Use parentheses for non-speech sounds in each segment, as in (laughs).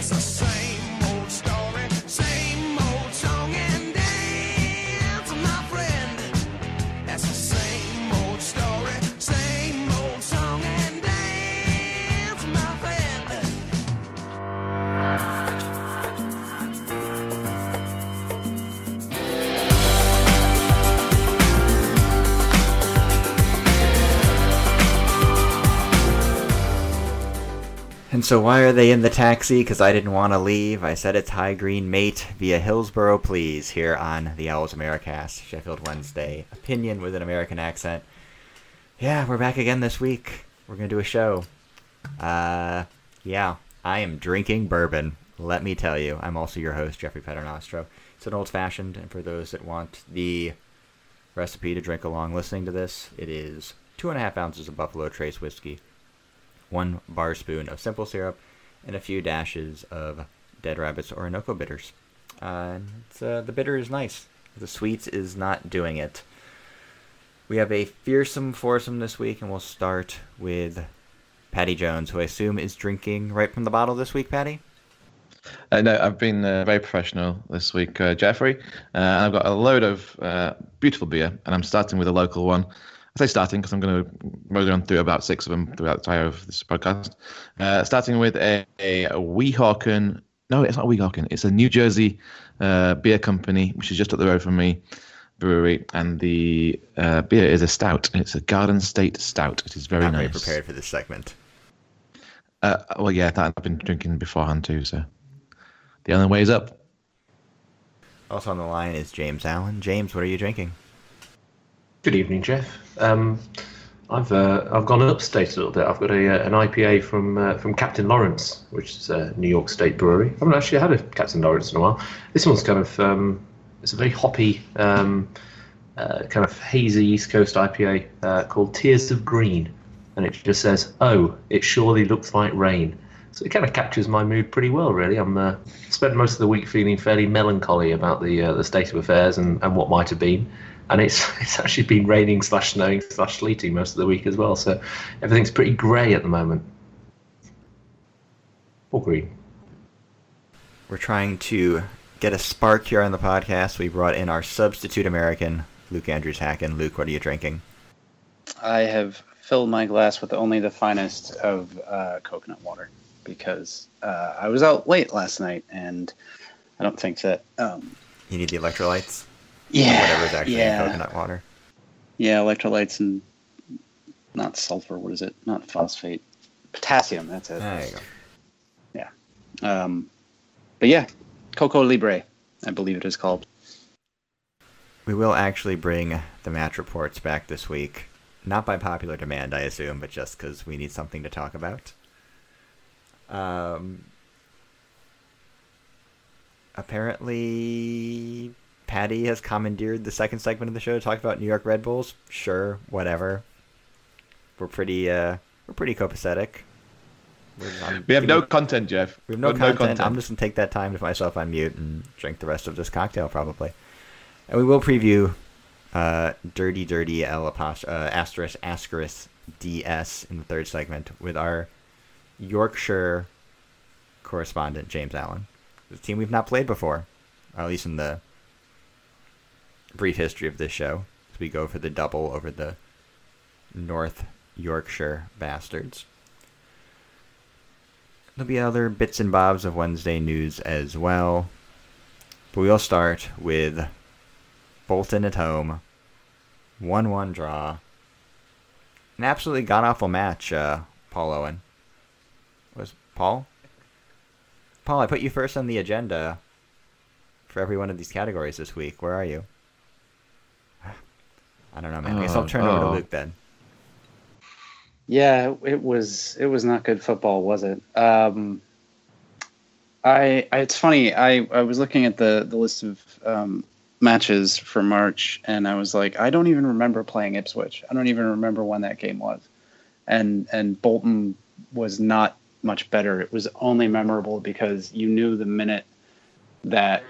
It's the same old story, so why are they in the taxi? Because I didn't want to leave. I said it's High Green Mate via Hillsborough Please here on the Owls Americast, Sheffield Wednesday. Opinion with an American accent. Yeah, we're back again this week. We're going to do a show. Uh, yeah, I am drinking bourbon. Let me tell you. I'm also your host, Jeffrey Paternostro. It's an old-fashioned, and for those that want the recipe to drink along listening to this, it is two and a half ounces of Buffalo Trace whiskey, one bar spoon of simple syrup, and a few dashes of Dead Rabbit's Orinoco bitters. Uh, uh, the bitter is nice. The sweets is not doing it. We have a fearsome foursome this week, and we'll start with Patty Jones, who I assume is drinking right from the bottle this week, Patty? Uh, no, I've been uh, very professional this week, uh, Jeffrey. Uh, I've got a load of uh, beautiful beer, and I'm starting with a local one. I say starting because I'm going to roll on through about six of them throughout the entire of this podcast. Uh, starting with a, a, Weehawken. No, it's not Weehawken. It's a New Jersey uh, beer company, which is just up the road from me, brewery. And the uh, beer is a stout. It's a Garden State Stout. It is very Not nice. very prepared for this segment. Uh, well, yeah, that I've been drinking beforehand too. So the only way is up. Also on the line is James Allen. James, what are you drinking? Good evening, Jeff. Um, I've uh, I've gone upstate a little bit. I've got a uh, an IPA from uh, from Captain Lawrence, which is a New York State brewery. I haven't actually had a Captain Lawrence in a while. This one's kind of um, it's a very hoppy, um, uh, kind of hazy East Coast IPA uh, called Tears of Green, and it just says, "Oh, it surely looks like rain." So it kind of captures my mood pretty well, really. I'm uh, spent most of the week feeling fairly melancholy about the uh, the state of affairs and, and what might have been, and it's (laughs) it's actually been raining slash snowing slash sleeting most of the week as well. So everything's pretty grey at the moment. Or green. We're trying to get a spark here on the podcast. We brought in our substitute American, Luke Andrews Hacken. Luke, what are you drinking? I have filled my glass with only the finest of uh, coconut water because uh, I was out late last night and I don't think that. Um, You need the electrolytes? Yeah, Whatever's actually yeah, in coconut water. yeah, electrolytes and not sulfur. What is it? Not phosphate, potassium. That's it. There you go. Um, but yeah, Coco Libre, I believe it is called. We will actually bring the match reports back this week. Not by popular demand, I assume, but just because we need something to talk about. Um, apparently, Patty has commandeered the second segment of the show to talk about New York Red Bulls. Sure, whatever. We're pretty, uh, we're pretty copacetic. We're- We have no content, Jeff. we have no Got content. I'm just gonna take that time to put myself on mute and drink the rest of this cocktail probably. And we will preview uh, Dirty Dirty L apost- uh, asterisk asterisk DS in the third segment with our Yorkshire correspondent James Allen. The team we've not played before, or at least in the brief history of this show. As we go for the double over the North Yorkshire Bastards. There'll be other bits and bobs of Wednesday news as well. But we'll start with Bolton at home. 1 1 draw. An absolutely god awful match, uh, Paul Owen. Was Paul? Paul, I put you first on the agenda for every one of these categories this week. Where are you? I don't know, man. I guess I'll Oh, turn over to oh. Luke then. Yeah, it was it was not good football, was it? Um, I, I it's funny. I, I was looking at the the list of um, matches for March, and I was like, I don't even remember playing Ipswich. I don't even remember when that game was, and and Bolton was not much better. It was only memorable because you knew the minute that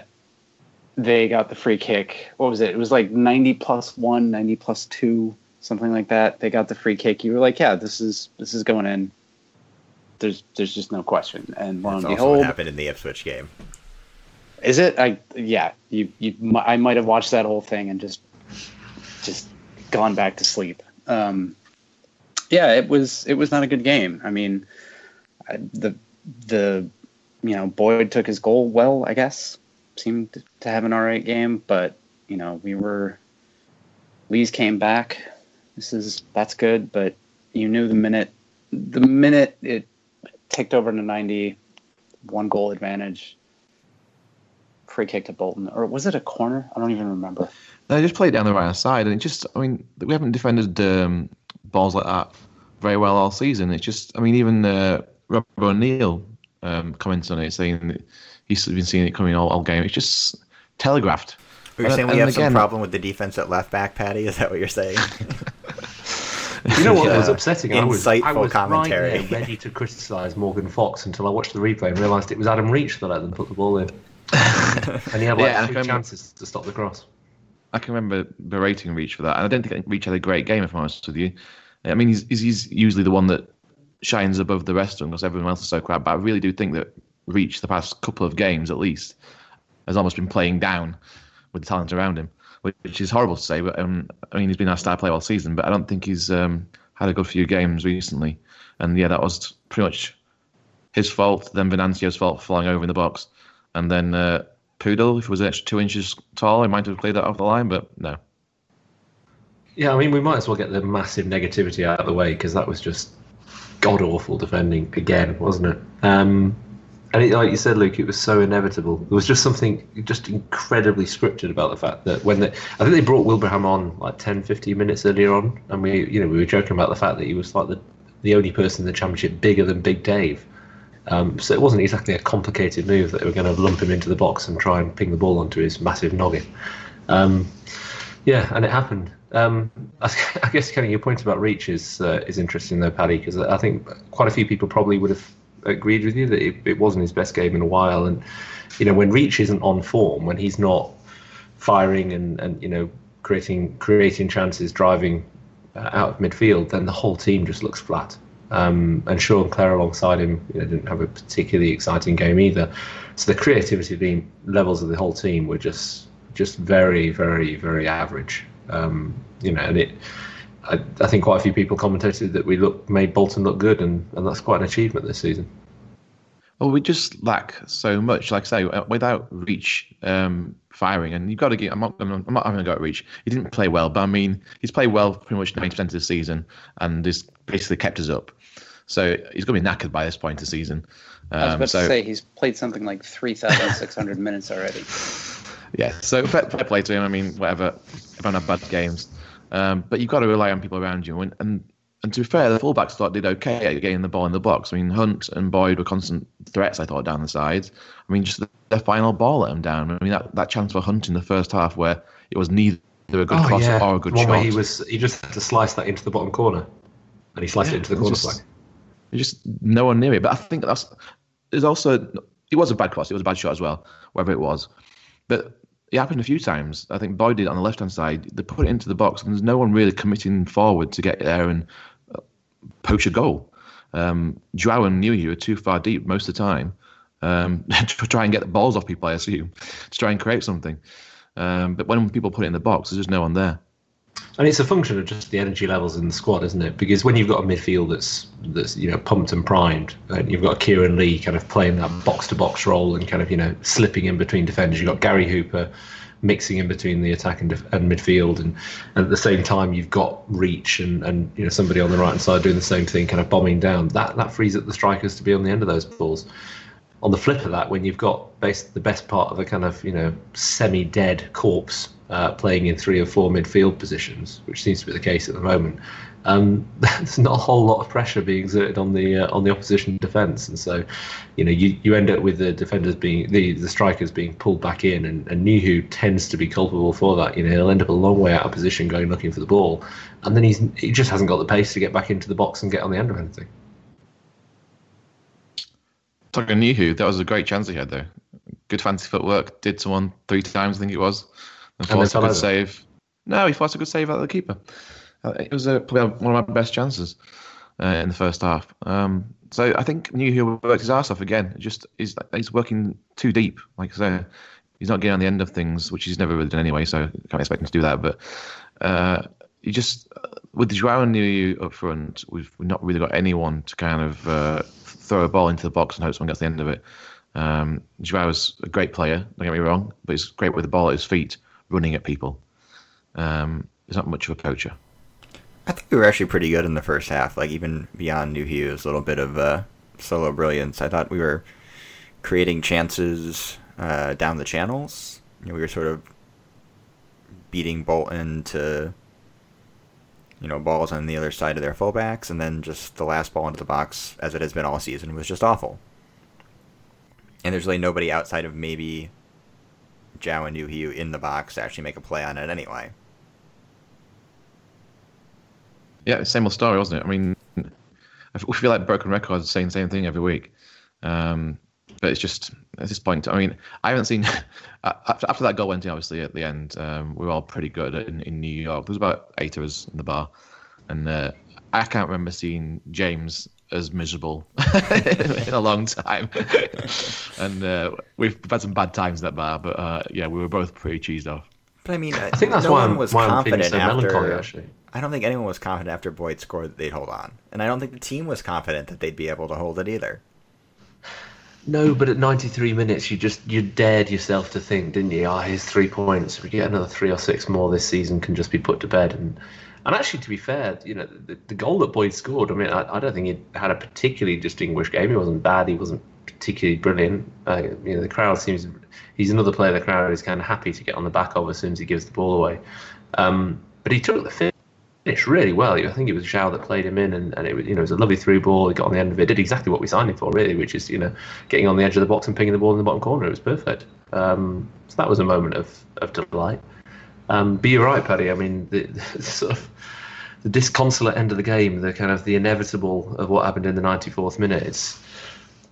they got the free kick. What was it? It was like 90 plus 1, 90 plus 2, something like that. They got the free kick. You were like, yeah, this is this is going in. there's there's just no question. And lo That's and what behold, happened in the Ipswich game. is it? I yeah, you you I might have watched that whole thing and just just gone back to sleep. Um, yeah, it was it was not a good game. I mean, the the you know Boyd took his goal well, I guess. Seemed to have an all right game, but you know we were Lee's came back. This is that's good, but you knew the minute the minute it ticked over to 90, one goal advantage, free kick to Bolton, or was it a corner? I don't even remember. No, They just played down the right side, and it just, I mean, we haven't defended um, balls like that very well all season. It's just, I mean, even uh, Rob O'Neill um, comments on it, saying that he's been seeing it coming all, all game. It's just telegraphed. Are you And- saying we and have some problem with the defense at left back, Patty? Is that what you're saying? (laughs) You know what Yeah. was upsetting? I was, I was commentary. right there (laughs) ready to criticise Morgan Fox until I watched the replay and realised it was Adam Reach that let them put the ball in. (laughs) and he had like Yeah, I three chances to stop the cross. I can remember berating Reach for that, and I don't think Reach had a great game. If I'm honest with you, I mean, he's he's, he's usually the one that shines above the rest of them because everyone else is so crap. But I really do think that Reach, the past couple of games at least, has almost been playing down with the talent around him, which, is horrible to say. But um, I mean, he's been our star player all season, but I don't think he's um, had a good few games recently. And yeah, that was pretty much his fault. Then Venancio's fault flying over in the box, and then uh, Poodle, if he was an extra two inches tall, he might have cleared that off the line, but no. Yeah, I mean, we might as well get the massive negativity out of the way because that was just god awful defending again, wasn't it? Um, and it, like you said, Luke, it was so inevitable. There was just something just incredibly scripted about the fact that when they, I think they brought Wilbraham on like 10, 15 minutes earlier on, and we, you know, we were joking about the fact that he was like the the only person in the championship bigger than Big Dave. Um, so it wasn't exactly a complicated move that they were going to lump him into the box and try and ping the ball onto his massive noggin. Um, yeah, and it happened. Um, I, (laughs) I guess of your point about reach is uh, is interesting though, Paddy, because I think quite a few people probably would have agreed with you that it, it wasn't his best game in a while. And you know, when reach isn't on form, when he's not firing and, and you know creating creating chances, driving uh, out of midfield, then the whole team just looks flat. Um, and Sean Clare alongside him you know, didn't have a particularly exciting game either. So the creativity levels of the whole team were just just very, very, very average. Um, you know, and it. I, I think quite a few people commented that we look made Bolton look good, and, and that's quite an achievement this season. Well, we just lack so much. Like I say, without Reach um, firing, and you've got to get. I'm not. I'm not, I'm not having a go at Reach. He didn't play well, but I mean, he's played well pretty much 90 percent of the season, and he's basically kept us up. So he's going to be knackered by this point of the season. I was Um, about so to say he's played something like 3,600 (laughs) minutes already. yeah, so fair, fair play to him. I mean, whatever. Everyone have bad games, um, but you've got to rely on people around you. And, and and to be fair, the fullbacks thought did okay at getting the ball in the box. I mean, Hunt and Boyd were constant threats. I thought down the sides. I mean, just the, their final ball let them down. I mean, that, that chance for Hunt in the first half where it was neither a good cross or a good Oh, one shot. he was he just had to slice that into the bottom corner, and he sliced Yeah, it into the corner just- flag. Just no one near it. But I think that's there's also it was a bad cross. It was a bad shot as well, whatever it was. But it happened a few times. I think Boyd did it on the left hand side. They put it into the box, and there's no one really committing forward to get there and uh, poach a goal. Um, Joao and Nuhiu are too far deep most of the time um, (laughs) to try and get the balls off people. I assume to try and create something. Um, but when people put it in the box, there's just no one there. And it's a function of just the energy levels in the squad, isn't it? Because when you've got a midfield that's that's you know pumped and primed, and you've got Kieran Lee kind of playing that box to box role and kind of you know slipping in between defenders. You've got Gary Hooper mixing in between the attack and, and midfield, and, and at the same time you've got reach and, and you know somebody on the right hand side doing the same thing, kind of bombing down. That that frees up the strikers to be on the end of those balls. On the flip of that, when you've got base, the best part of a kind of you know semi-dead corpse uh, playing in three or four midfield positions, which seems to be the case at the moment, um, (laughs) there's not a whole lot of pressure being exerted on the uh, on the opposition defence, and so you know you, you end up with the defenders being the, the strikers being pulled back in, and, and Nuhiu tends to be culpable for that. You know he'll end up a long way out of position going looking for the ball, and then he's he just hasn't got the pace to get back into the box and get on the end of anything. Talking Nuhiu, that was a great chance he had though. Good fancy footwork. Did someone three times, I think it was. And forced a good over. save. No, he forced a good save out of the keeper. Uh, It was uh, probably one of my best chances. uh, in the first half. Um, so I think New worked his ass off again. Just he's he's working too deep. Like I say, he's not getting on the end of things, which he's never really done anyway. So I can't expect him to do that. But uh, you just with Joao and New up front, we've not really got anyone to kind of uh, throw a ball into the box and hope someone gets the end of it. Um, Joao's a great player, don't get me wrong, but he's great with the ball at his feet, running at people. Um, he's not much of a poacher. I think we were actually pretty good in the first half. Like even beyond Nuhiu's, a little bit of uh, solo brilliance. I thought we were creating chances uh, down the channels. You know, we were sort of beating Bolton to you know balls on the other side of their fullbacks, and then just the last ball into the box, as it has been all season, was just awful. And there's really nobody outside of maybe Joao and Nuhiu in the box to actually make a play on it anyway. Yeah, same old story, wasn't it? I mean, we feel like broken records saying the same thing every week. Um, but it's just at this point. I mean, I haven't seen (laughs) after that goal went in. Obviously, at the end, um, we were all pretty good in, in New York. There was about eight of us in the bar, and uh, I can't remember seeing James as miserable (laughs) in a long time. (laughs) and uh, we've had some bad times at that bar, but uh, yeah, we were both pretty cheesed off. But I mean, I think that's no why one I'm, was why I'm confident so after. Actually, I don't think anyone was confident after Boyd scored that they'd hold on, and I don't think the team was confident that they'd be able to hold it either. no, but at 93 minutes, you just you dared yourself to think, didn't you? Ah, here's three points. If we get another three or six more this season, can just be put to bed. And and actually, to be fair, you know, the, the goal that Boyd scored. I mean, I, I don't think he had a particularly distinguished game. He wasn't bad. He wasn't particularly brilliant. Uh, you know, the crowd seems he's another player. The crowd is kind of happy to get on the back of as soon as he gives the ball away. Um, but he took the finish really well. I think it was Joao that played him in, and, and it was you know it was a lovely through ball. He got on the end of it, did exactly what we signed him for, really, which is you know getting on the edge of the box and pinging the ball in the bottom corner. It was perfect. Um, so that was a moment of of delight. Um, but you're right, Paddy. I mean, the, (laughs) the sort of the disconsolate end of the game, the kind of the inevitable of what happened in the 94th minute. It's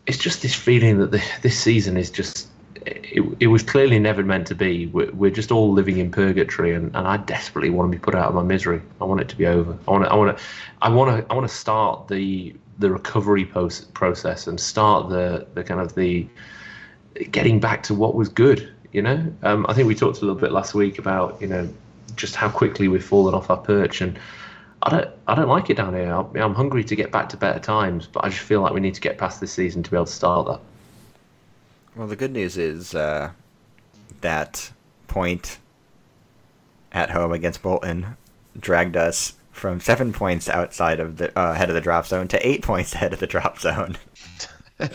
it's just this feeling that the, this season is just it, it was clearly never meant to be. We're, we're just all living in purgatory, and, and I desperately want to be put out of my misery. I want it to be over. I want to, I want to, I want to, I want to start the the recovery post, process and start the the kind of the getting back to what was good. You know, um, I think we talked a little bit last week about you know just how quickly we've fallen off our perch and. I don't, I don't like it down here. I'm, I'm hungry to get back to better times, but I just feel like we need to get past this season to be able to start that. Well, the good news is uh, that point at home against Bolton dragged us from seven points outside of the uh, head of the drop zone to eight points (laughs) ahead of the drop zone. (laughs)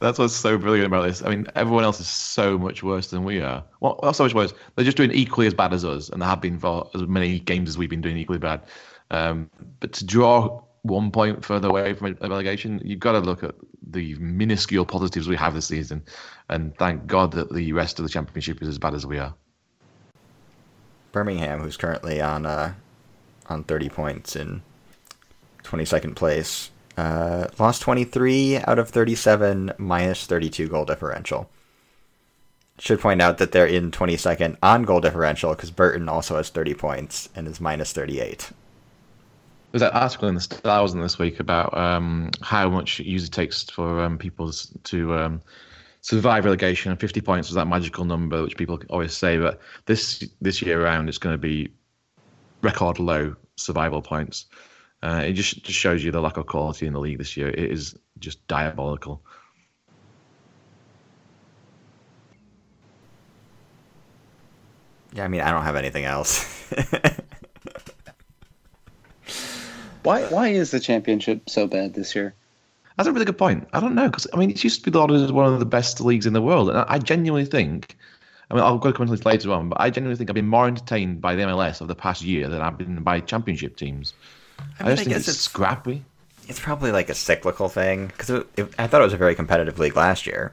That's what's so brilliant about this. I mean, everyone else is so much worse than we are. Well, not so much worse. They're just doing equally as bad as us, and they have been for as many games as we've been doing equally bad. Um, but to draw one point further away from relegation, you've got to look at the minuscule positives we have this season, and thank God that the rest of the championship is as bad as we are. Birmingham, who's currently on uh, on 30 points in 22nd place, uh, lost 23 out of 37, minus 32 goal differential. Should point out that they're in 22nd on goal differential because Burton also has 30 points and is minus 38. There's that article in the Stars this week about um, how much it usually takes for um, people to um, survive relegation, and 50 points was that magical number which people always say. But this this year around, it's going to be record low survival points. Uh, it just just shows you the lack of quality in the league this year. It is just diabolical. Yeah, I mean, I don't have anything else. (laughs) Why why is the championship so bad this year? That's a really good point. I don't know because I mean it used to be lauded as one of the best leagues in the world, and I, I genuinely think. I mean, I'll go come into this later on, but I genuinely think I've been more entertained by the MLS of the past year than I've been by championship teams. I, mean, just I think guess it's, it's- scrappy. it's probably like a cyclical thing because I thought it was a very competitive league last year.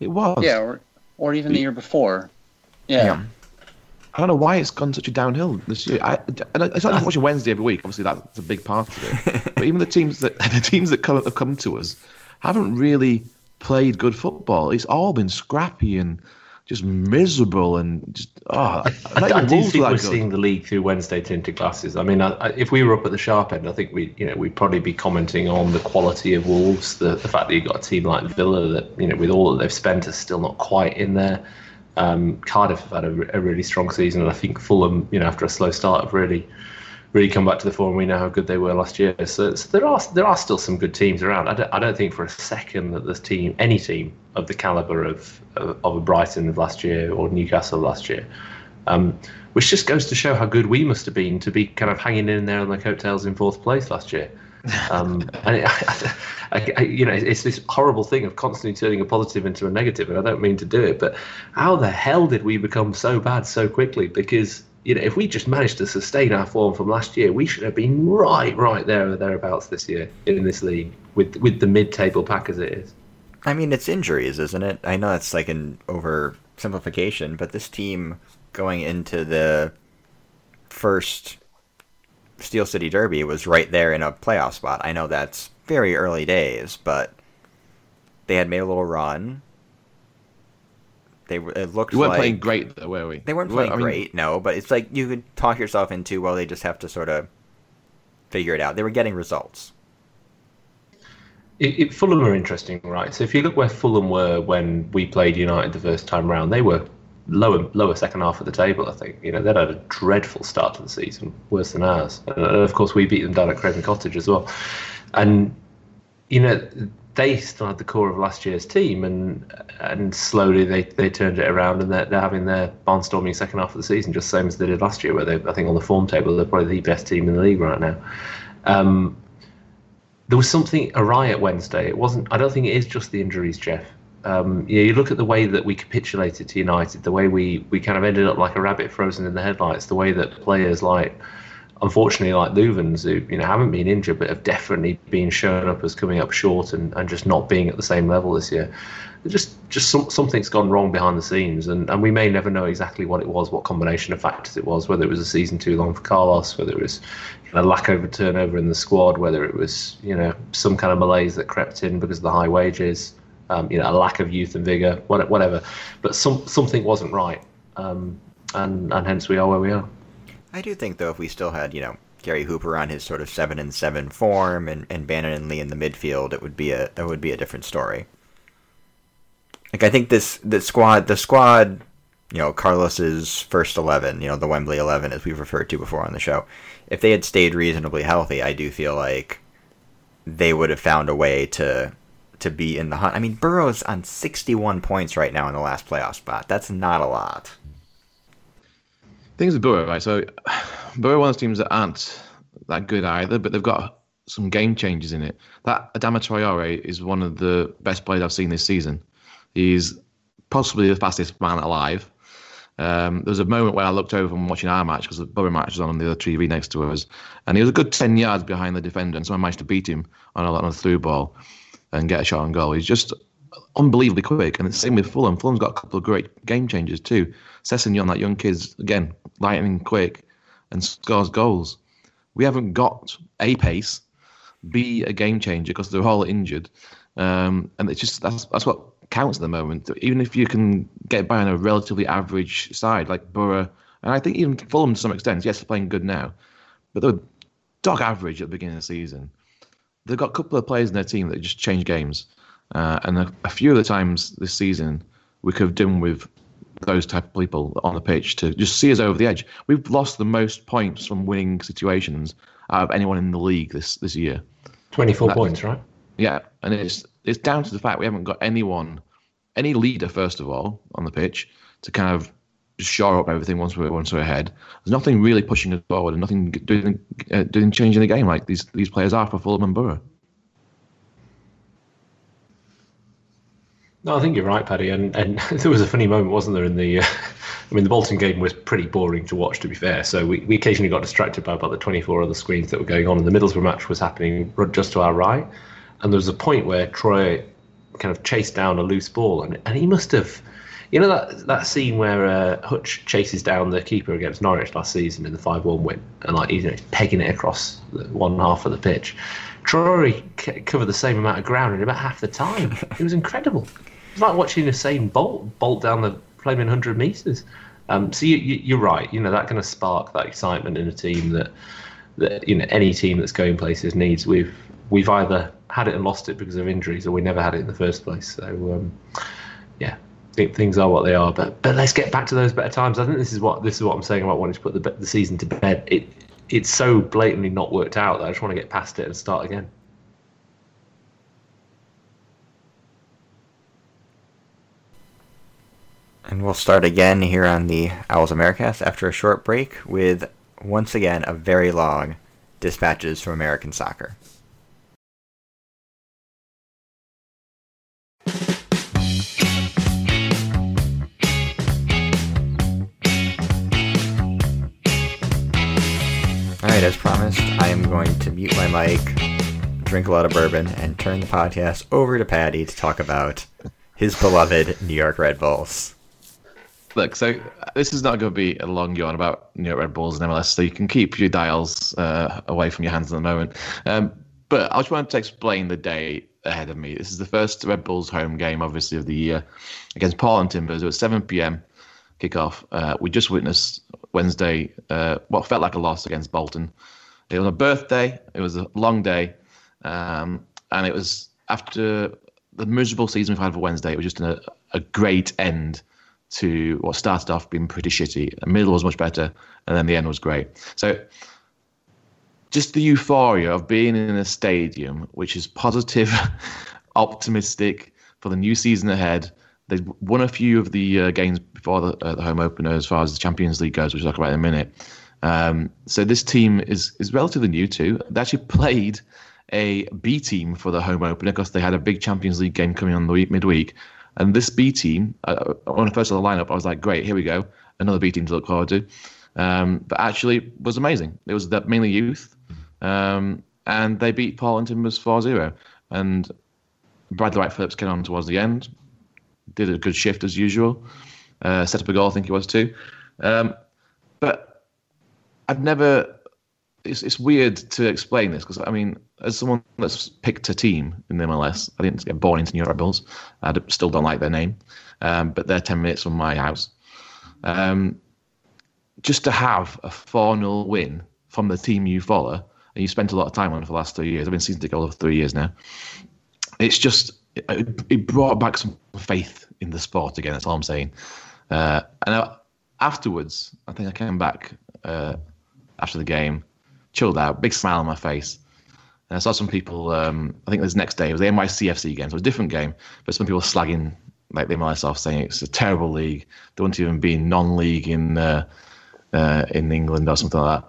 It was. Yeah, or or even the year before. Yeah. I don't know why it's gone such a downhill this year. I, and it's not like watching Wednesday every week. Obviously, that's a big part of it. (laughs) but even the teams that (laughs) the teams that come, have come to us haven't really played good football. It's all been scrappy and just miserable and just oh, I, I even do think we're good. seeing the league through Wednesday tinted glasses. I mean, I, I, if we were up at the sharp end, I think we, you know, we'd probably be commenting on the quality of Wolves, the, the fact that you have got a team like Villa that, you know, with all that they've spent, is still not quite in there. Um, Cardiff have had a, a really strong season, and I think Fulham, you know, after a slow start, have really, really come back to the form. We know how good they were last year. So, so there are there are still some good teams around. I don't, I don't think for a second that this team, any team of the caliber of of, of a Brighton of last year or Newcastle last year, um, which just goes to show how good we must have been to be kind of hanging in there on the coattails in fourth place last year. Um, and it, (laughs) I, I, you know, it's this horrible thing of constantly turning a positive into a negative, and I don't mean to do it, but how the hell did we become so bad so quickly? Because you know, if we just managed to sustain our form from last year, we should have been right, right there or thereabouts this year in this league with with the mid-table pack as it is. I mean, it's injuries, isn't it? I know it's like an oversimplification, but this team going into the first Steel City Derby was right there in a playoff spot. I know that's very early days, but they had made a little run. They were- it looked We weren't like playing great, though, were we? they weren't We playing I mean, great, no, but it's like you could talk yourself into well, they just have to sort of figure it out. They were getting results. It, it, Fulham are interesting, right? So if you look where Fulham were when we played United the first time round, they were lower lower second half of the table. I think you know they'd had a dreadful start to the season, worse than ours. And of course, we beat them down at Craven Cottage as well. And you know they still had the core of last year's team, and and slowly they, they turned it around, and they're, they're having their barnstorming second half of the season, just same as they did last year, where they I think on the form table they're probably the best team in the league right now. Um, there was something awry at Wednesday. It wasn't. I don't think it is just the injuries, Jeff. Um, yeah, you look at the way that we capitulated to United, the way we, we kind of ended up like a rabbit frozen in the headlights, the way that players like, unfortunately, like Loovens, who you know haven't been injured but have definitely been shown up as coming up short and, and just not being at the same level this year. Just just some, something's gone wrong behind the scenes, and, and we may never know exactly what it was, what combination of factors it was, whether it was a season too long for Carlos, whether it was a lack of turnover in the squad, whether it was you know some kind of malaise that crept in because of the high wages, um, you know a lack of youth and vigor, whatever. But some something wasn't right, um, and and hence we are where we are. I do think though, if we still had you know Gary Hooper on his sort of seven and seven form, and, and Bannan and Lee in the midfield, it would be a that would be a different story. Like I think this the squad the squad, you know Carlos's first eleven, you know the Wembley eleven as we've referred to before on the show. If they had stayed reasonably healthy, I do feel like they would have found a way to to be in the hunt. I mean, Burrow's on sixty one points right now in the last playoff spot. That's not a lot. Things with Borough, right? So (sighs) Borough one of those teams that aren't that good either, but they've got some game changes in it. That Adama Traore is one of the best players I've seen this season. He's possibly the fastest man alive. Um, there was a moment where I looked over and watching our match because the Borough match was on the other TV next to us, and he was a good ten yards behind the defender, and someone managed to beat him on a, on a through ball and get a shot on goal. He's just unbelievably quick, and the same with Fulham. Fulham's got a couple of great game changers too. Sessegnon, that young kid's again lightning quick and scores goals. We haven't got a pace, b a game changer because they're all injured, um, and it's just that's that's what counts at the moment. Even if you can get by on a relatively average side like Borough, and I think even Fulham to some extent, yes, they're playing good now, but they're dog average at the beginning of the season. They've got a couple of players in their team that just change games, uh, and a, a few of the times this season we could have done with those type of people on the pitch to just see us over the edge. We've lost the most points from winning situations out of anyone in the league this this year. Twenty four That- points, right? Yeah, and it's it's down to the fact we haven't got anyone, any leader first of all on the pitch to kind of just shore up everything once we're once we're ahead. There's nothing really pushing us forward and nothing doing uh, doing changing the game like these these players are for Fulham and Borough. No, I think you're right, Paddy. And and (laughs) there was a funny moment, wasn't there? In the, uh, I mean, the Bolton game was pretty boring to watch, to be fair. So we, we occasionally got distracted by about the 24 other screens that were going on, and the Middlesbrough match was happening just to our right. And there was a point where Troy kind of chased down a loose ball, and and he must have, you know, that that scene where uh, Hutch chases down the keeper against Norwich last season in the 5-1 win, and like he's you know, pegging it across one half of the pitch. Troy covered the same amount of ground in about half the time. It was incredible. (laughs) It's like watching Usain Bolt bolt down the in 100 meters. Um, so you, you, you're right. You know that kind of spark that excitement in a team that that you know any team that's going places needs. We've we've either had it and lost it because of injuries, or we never had it in the first place. So um, yeah, things are what they are. But but let's get back to those better times. I think this is what this is what I'm saying about wanting to put the the season to bed. It it's so blatantly not worked out that I just want to get past it and start again. And we'll start again here on the Owls Americast after a short break with once again a very long dispatches from American soccer. All right, as promised, I am going to mute my mic, drink a lot of bourbon, and turn the podcast over to Patty to talk about his beloved New York Red Bulls. Look, so uh, this is not going to be a long yarn about New York Red Bulls and MLS, so you can keep your dials uh, away from your hands at the moment. Um, but I just wanted to explain the day ahead of me. This is the first Red Bulls home game, obviously, of the year against Portland Timbers. It was 7 p.m. kickoff. Uh, we just witnessed Wednesday uh, what felt like a loss against Bolton. It was a birthday. It was a long day, um, and it was after the miserable season we've had for Wednesday. It was just a, a great end to what started off being pretty shitty. The middle was much better, and then the end was great. So, just the euphoria of being in a stadium which is positive, (laughs) optimistic for the new season ahead. They've won a few of the uh, games before the, uh, the home opener as far as the Champions League goes, which we'll talk about in a minute. Um, so this team is is relatively new too. They actually (laughs) played a B team for the home opener because they had a big Champions League game coming on the week, midweek. And this B team, uh, when I first saw the lineup, I was like, great, here we go, another B team to look forward to. Um, but actually, was amazing. It was mainly youth, um, and they beat Portland Timbers 4-0. And Bradley Wright Phillips came on towards the end, did a good shift as usual, uh, set up a goal, I think it was too. Um, but I've never. It's, it's weird to explain this because I mean, as someone that's picked a team in the MLS, I didn't get born into New York Bulls. I still don't like their name, um, but they're ten minutes from my house. Um, just to have a 4 0 win from the team you follow, and you spent a lot of time on for the last three years. I've been season ticket holder for three years now. It's just it, it brought back some faith in the sport again. That's all I'm saying. Uh, and I, afterwards, I think I came back uh, after the game, chilled out, big smile on my face. And I saw some people. Um, I think it was next day. It was the NYCFC game, so it was a different game. But some people slagging like the MLS off, saying it's a terrible league. They wouldn't even be non-league in uh, uh, in England or something like that.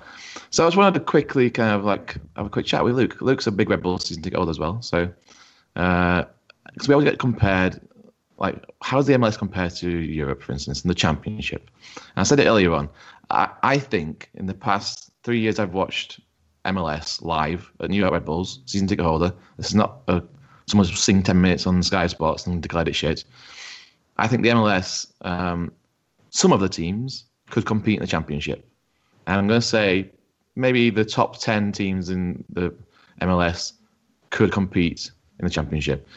So I just wanted to quickly kind of like have a quick chat with Luke. Luke's a big Red Bull season ticket holder as well, so because we always get compared. Like, how does the MLS compare to Europe, for instance, in the Championship? And I said it earlier on. I, I think in the past three years I've watched MLS live at New York Red Bulls, season ticket holder. This is not a, someone's sing 10 minutes on Sky Sports and declared it shit. I think the MLS, um, some of the teams could compete in the championship. And I'm going to say maybe the top 10 teams in the MLS could compete in the championship.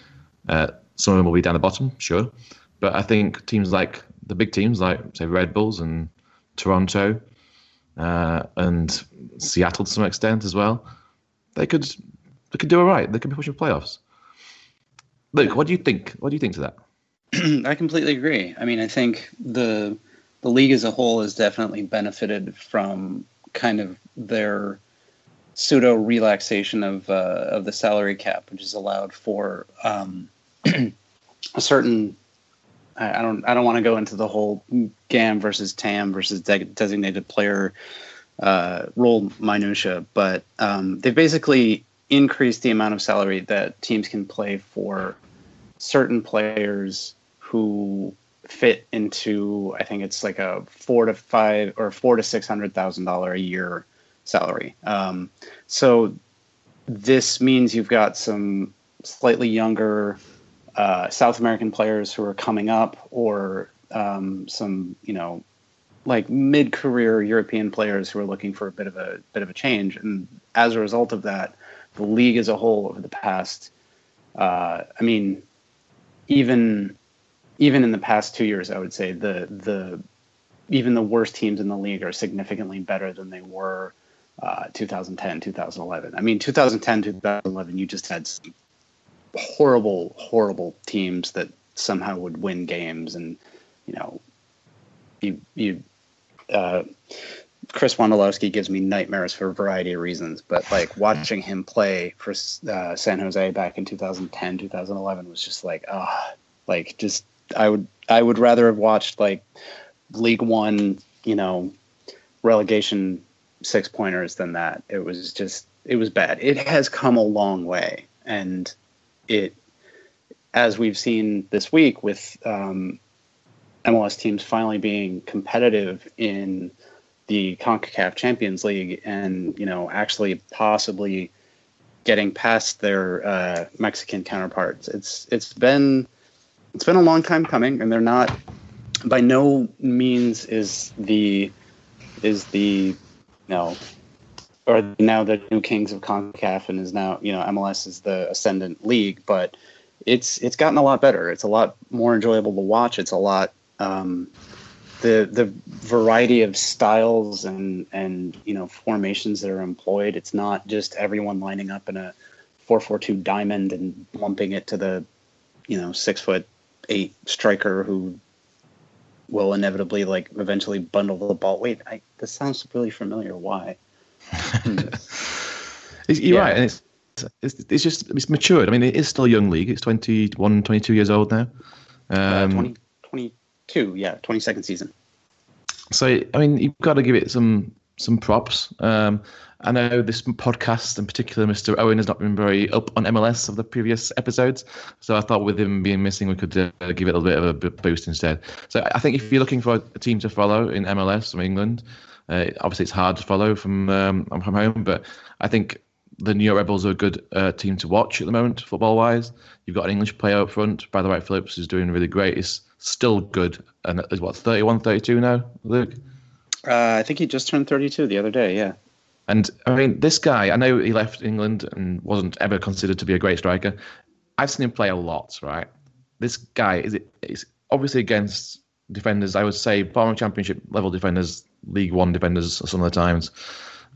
Uh, some of them will be down the bottom, sure. But I think teams like the big teams, like, say, Red Bulls and Toronto, uh, and Seattle to some extent as well. They could they could do all right. They could be pushing playoffs. Luke, what do you think? What do you think to that? (clears throat) I completely agree. I mean, I think the the league as a whole has definitely benefited from kind of their pseudo relaxation of uh, of the salary cap, which has allowed for um, (clears throat) a certain. I I don't. I don't want to go into the whole GAM versus TAM versus de- designated player uh, role minutia, but um, they've basically increased the amount of salary that teams can play for certain players who fit into I think it's like a four to five or four to six hundred thousand dollar a year salary. Um, so this means you've got some slightly younger uh, South American players who are coming up, or um, some you know like mid-career European players who are looking for a bit of a bit of a change. And as a result of that, the league as a whole over the past, uh, I mean, even even in the past two years, I would say the the even the worst teams in the league are significantly better than they were uh, 2010, 2011. I mean, 2010, 2011, you just had some horrible, horrible teams that somehow would win games, and you know, you you. Uh, Chris Wondolowski gives me nightmares for a variety of reasons, but like watching him play for uh, San Jose back in 2010, 2011 was just like, ah, like just I would I would rather have watched like League One, you know, relegation six pointers than that. It was just it was bad. It has come a long way, and it as we've seen this week with um, MLS teams finally being competitive in the CONCACAF Champions League and you know actually possibly getting past their uh, Mexican counterparts. It's it's been it's been a long time coming, and they're not by no means is the is the you know or now the new kings of CONCACAF and is now you know MLS is the ascendant league, but it's it's gotten a lot better. It's a lot more enjoyable to watch. It's a lot um, the the variety of styles and and you know formations that are employed. It's not just everyone lining up in a four four two diamond and lumping it to the you know six foot eight striker who will inevitably like eventually bundle the ball. Wait, I, this sounds really familiar. Why? You're Yeah. right, and it's, it's it's just it's matured. I mean, it is still a young league. It's 21, 22 years old now. Uh, Um, 20, 22, yeah, 22nd season. So I mean, you've got to give it some some props. Um, I know this podcast in particular, Mr. Owen, has not been very up on MLS of the previous episodes. So I thought with him being missing, we could uh, give it a little bit of a boost instead. So I think if you're looking for a team to follow in MLS from England, uh, obviously it's hard to follow from um, from home, but I think the New York Red Bulls are a good uh, team to watch at the moment, football wise. You've got an English player up front, Bradley Wright Phillips, is doing really great. He's still good, and is what 31, 32 now, Luke. Uh, I think he just turned 32 the other day, yeah. And I mean, this guy, I know he left England and wasn't ever considered to be a great striker. I've seen him play a lot, right? This guy is is obviously against defenders. I would say former championship level defenders, League One defenders, some of the times.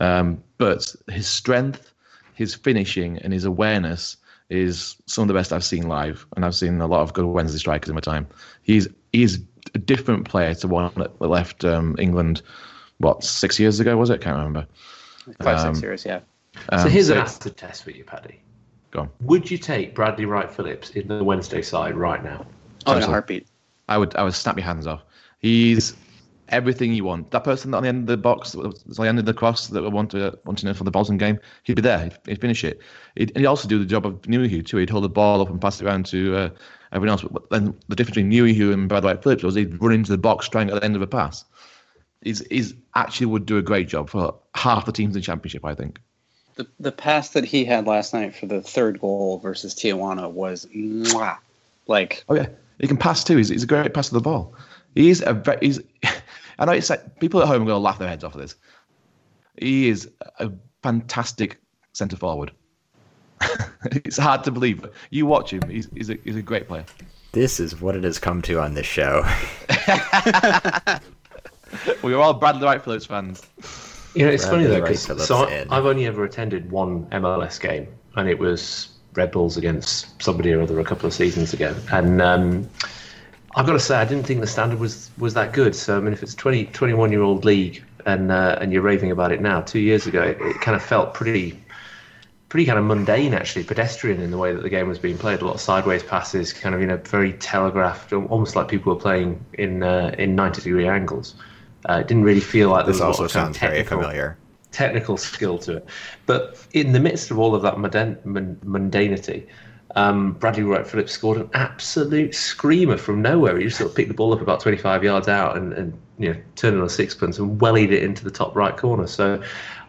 Um, but his strength, his finishing, and his awareness is some of the best I've seen live. And I've seen a lot of good Wednesday strikers in my time. He's he's a different player to one that left um, England. What six years ago was it? I can't remember. Five, Um, six years, yeah. So Um, here's so an acid test for you, Paddy. Go on. Would you take Bradley Wright Phillips in the Wednesday side right now? Oh, in a heartbeat. I would I would snap your hands off. He's everything you want. That person on the end of the box, that was on the end of the cross that want to wanting for the Bolton game, he'd be there. He'd, he'd finish it. He'd, and he'd also do the job of Nuhiu too. He'd hold the ball up and pass it around to uh, everyone else. But then the difference between Nuhiu and Brad Wright Phillips was he'd run into the box trying at the end of a pass. He's, he's actually would do a great job for half the teams in the championship, I think. The, the pass that he had last night for the third goal versus Tijuana was mwah. like Oh yeah, he can pass too. He's, he's a great passer of the ball. He's a very, he's. I know it's like people at home are going to laugh their heads off of this. He is a fantastic centre forward. (laughs) it's hard to believe, but you watch him. He's, he's a he's a great player. This is what it has come to on this show. (laughs) We are all Bradley Wright Phillips fans. You know, it's funny though because so I, I've only ever attended one MLS game, and it was Red Bulls against somebody or other a couple of seasons ago. And um, I've got to say, I didn't think the standard was was that good. So I mean, if it's 20, 21 year old league and uh, and you're raving about it now, two years ago, it, it kind of felt pretty pretty kind of mundane, actually, pedestrian in the way that the game was being played. A lot of sideways passes, kind of you know very telegraphed, almost like people were playing in uh, in ninety degree angles. Uh, it didn't really feel like there This was a lot also of sounds very technical- familiar. technical skill to it. But in the midst of all of that mundane, mun- mundanity, um, Bradley Wright Phillips scored an absolute screamer from nowhere. He just sort of picked the ball up about 25 yards out and, and you know turned on a sixpence and wellied it into the top right corner. So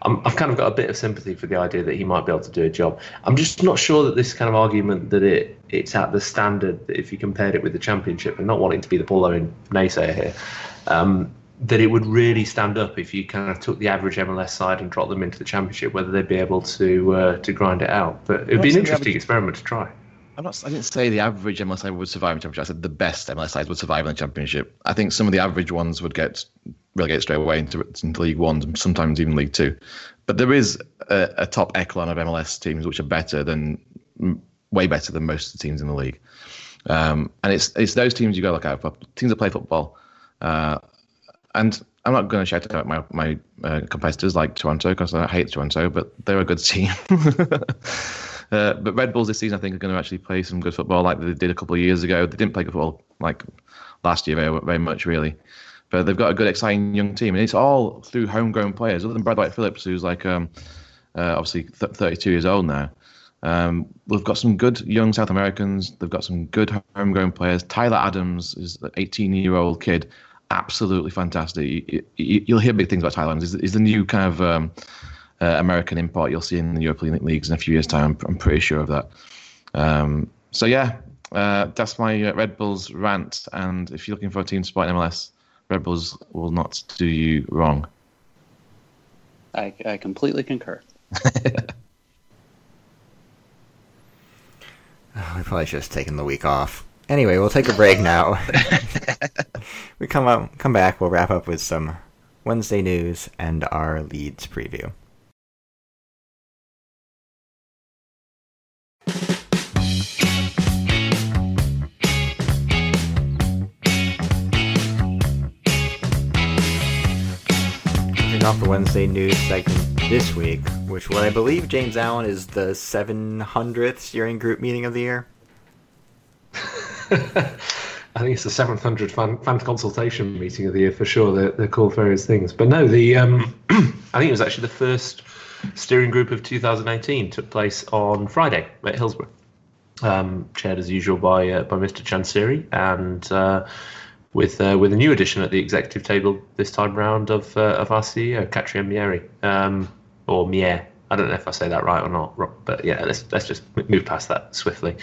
I'm, I've kind of got a bit of sympathy for the idea that he might be able to do a job. I'm just not sure that this kind of argument that it it's at the standard if you compared it with the championship and not wanting to be the ball-owning naysayer here. Um, that it would really stand up if you kind of took the average MLS side and dropped them into the championship, whether they'd be able to uh, to grind it out. But it would be an interesting average- experiment to try. I'm not. I didn't say the average MLS side would survive in the championship. I said the best MLS sides would survive in the championship. I think some of the average ones would get relegated straight away into, into League One, and sometimes even League Two. But there is a, a top echelon of MLS teams which are better than, way better than most of the teams in the league. Um, and it's it's those teams you got to look out for. Teams that play football. Uh, and I'm not going to shout out my my uh, competitors like Toronto because I hate Toronto, but they're a good team. (laughs) uh, but Red Bulls this season, I think, are going to actually play some good football like they did a couple of years ago. They didn't play football like last year very, very much, really. But they've got a good, exciting young team, and it's all through homegrown players. Other than Brad Wright Phillips, who's like um, uh, obviously th- 32 years old now. Um, we've got some good young South Americans. They've got some good homegrown players. Tyler Adams is an 18 year old kid absolutely fantastic. You, will hear big things about Thailand. Is he's the new kind of um, uh, American import you'll see in the European leagues in a few years' time. I'm, I'm pretty sure of that. Um, so yeah, uh, that's my uh, Red Bulls rant. And if you're looking for a team to support in MLS, Red Bulls will not do you wrong. I, I completely concur. (laughs) We probably should have taken the week off. Anyway, we'll take a break now. (laughs) we come up, come back. We'll wrap up with some Wednesday news and our Leeds preview. Off the Wednesday news segment this week, which what I believe James Allen is the 700th steering group meeting of the year. (laughs) (laughs) I think it's the 700 fan, fan consultation meeting of the year for sure. They're, they're called various things. But no, the um, (clears throat) I think it was actually the first steering group of 2018 took place on Friday at Hillsborough, um, chaired as usual by uh, by Mr. Chansiri, and uh, with uh, with a new addition at the executive table this time round of uh, of our CEO Katrien Meire um, or Mier. I don't know if I say that right or not, but yeah, let's let's just move past that swiftly.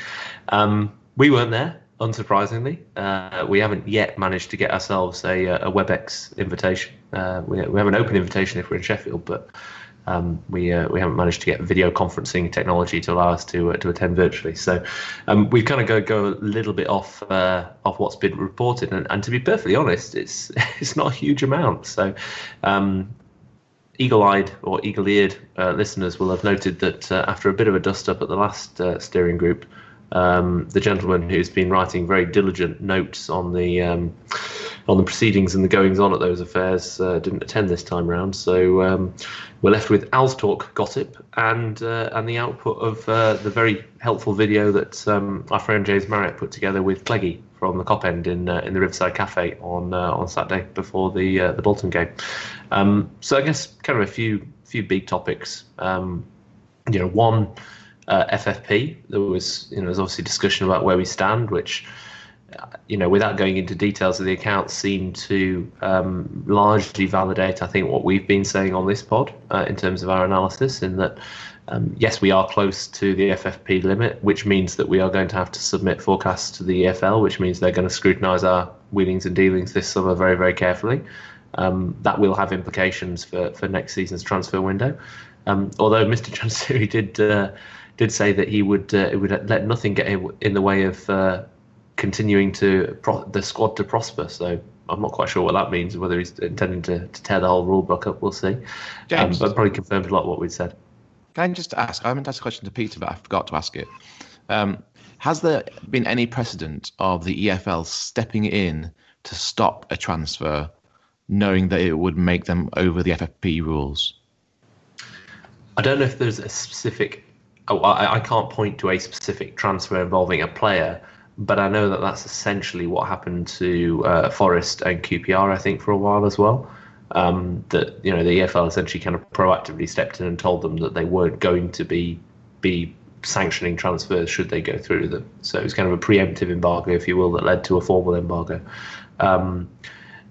Um, we weren't there, unsurprisingly. Uh, we haven't yet managed to get ourselves a, a WebEx invitation. Uh, we, we have an open invitation if we're in Sheffield, but um, we uh, we haven't managed to get video conferencing technology to allow us to uh, to attend virtually. So um, we kind of go go a little bit off uh, off what's been reported, and, and to be perfectly honest, it's (laughs) it's not a huge amount. So. Um, eagle-eyed or eagle-eared uh, listeners will have noted that after a bit of a dust-up at the last steering group, um, the gentleman who's been writing very diligent notes on the um, on the proceedings and the goings on at those affairs uh, didn't attend this time round. So um, we're left with Al's talk gossip and uh, and the output of uh, the very helpful video that um, our friend James Marriott put together with Cleggy from the Kop End in uh, in the Riverside Cafe on uh, on Saturday before the uh, the Bolton game. Um, so I guess kind of a few few big topics. Um, you know, one uh, FFP. There was, you know, there's obviously discussion about where we stand, which, you know, without going into details of the account, seem to um, largely validate, I think, what we've been saying on this pod uh, in terms of our analysis. In that, um, yes, we are close to the FFP limit, which means that we are going to have to submit forecasts to the EFL, which means they're going to scrutinise our wheelings and dealings this summer very, very carefully. Um, that will have implications for, for next season's transfer window. Um, although Mr. Chansiri (laughs) did uh, did say that he would uh, would let nothing get in the way of uh, continuing to pro- the squad to prosper. So I'm not quite sure what that means. Whether he's intending to, to tear the whole rule book up, we'll see. James, um, but probably confirmed a lot of what we'd said. Can I just ask? I meant to ask a question to Peter, but I forgot to ask it. Um, has there been any precedent of the EFL stepping in to stop a transfer, knowing that it would make them over the FFP rules? I don't know if there's a specific Oh, I, I can't point to a specific transfer involving a player, but I know that that's essentially what happened to uh, Forest and QPR, I think, for a while as well. Um, that you know the EFL essentially kind of proactively stepped in and told them that they weren't going to be be sanctioning transfers should they go through them. So it was kind of a preemptive embargo, if you will, that led to a formal embargo. Um,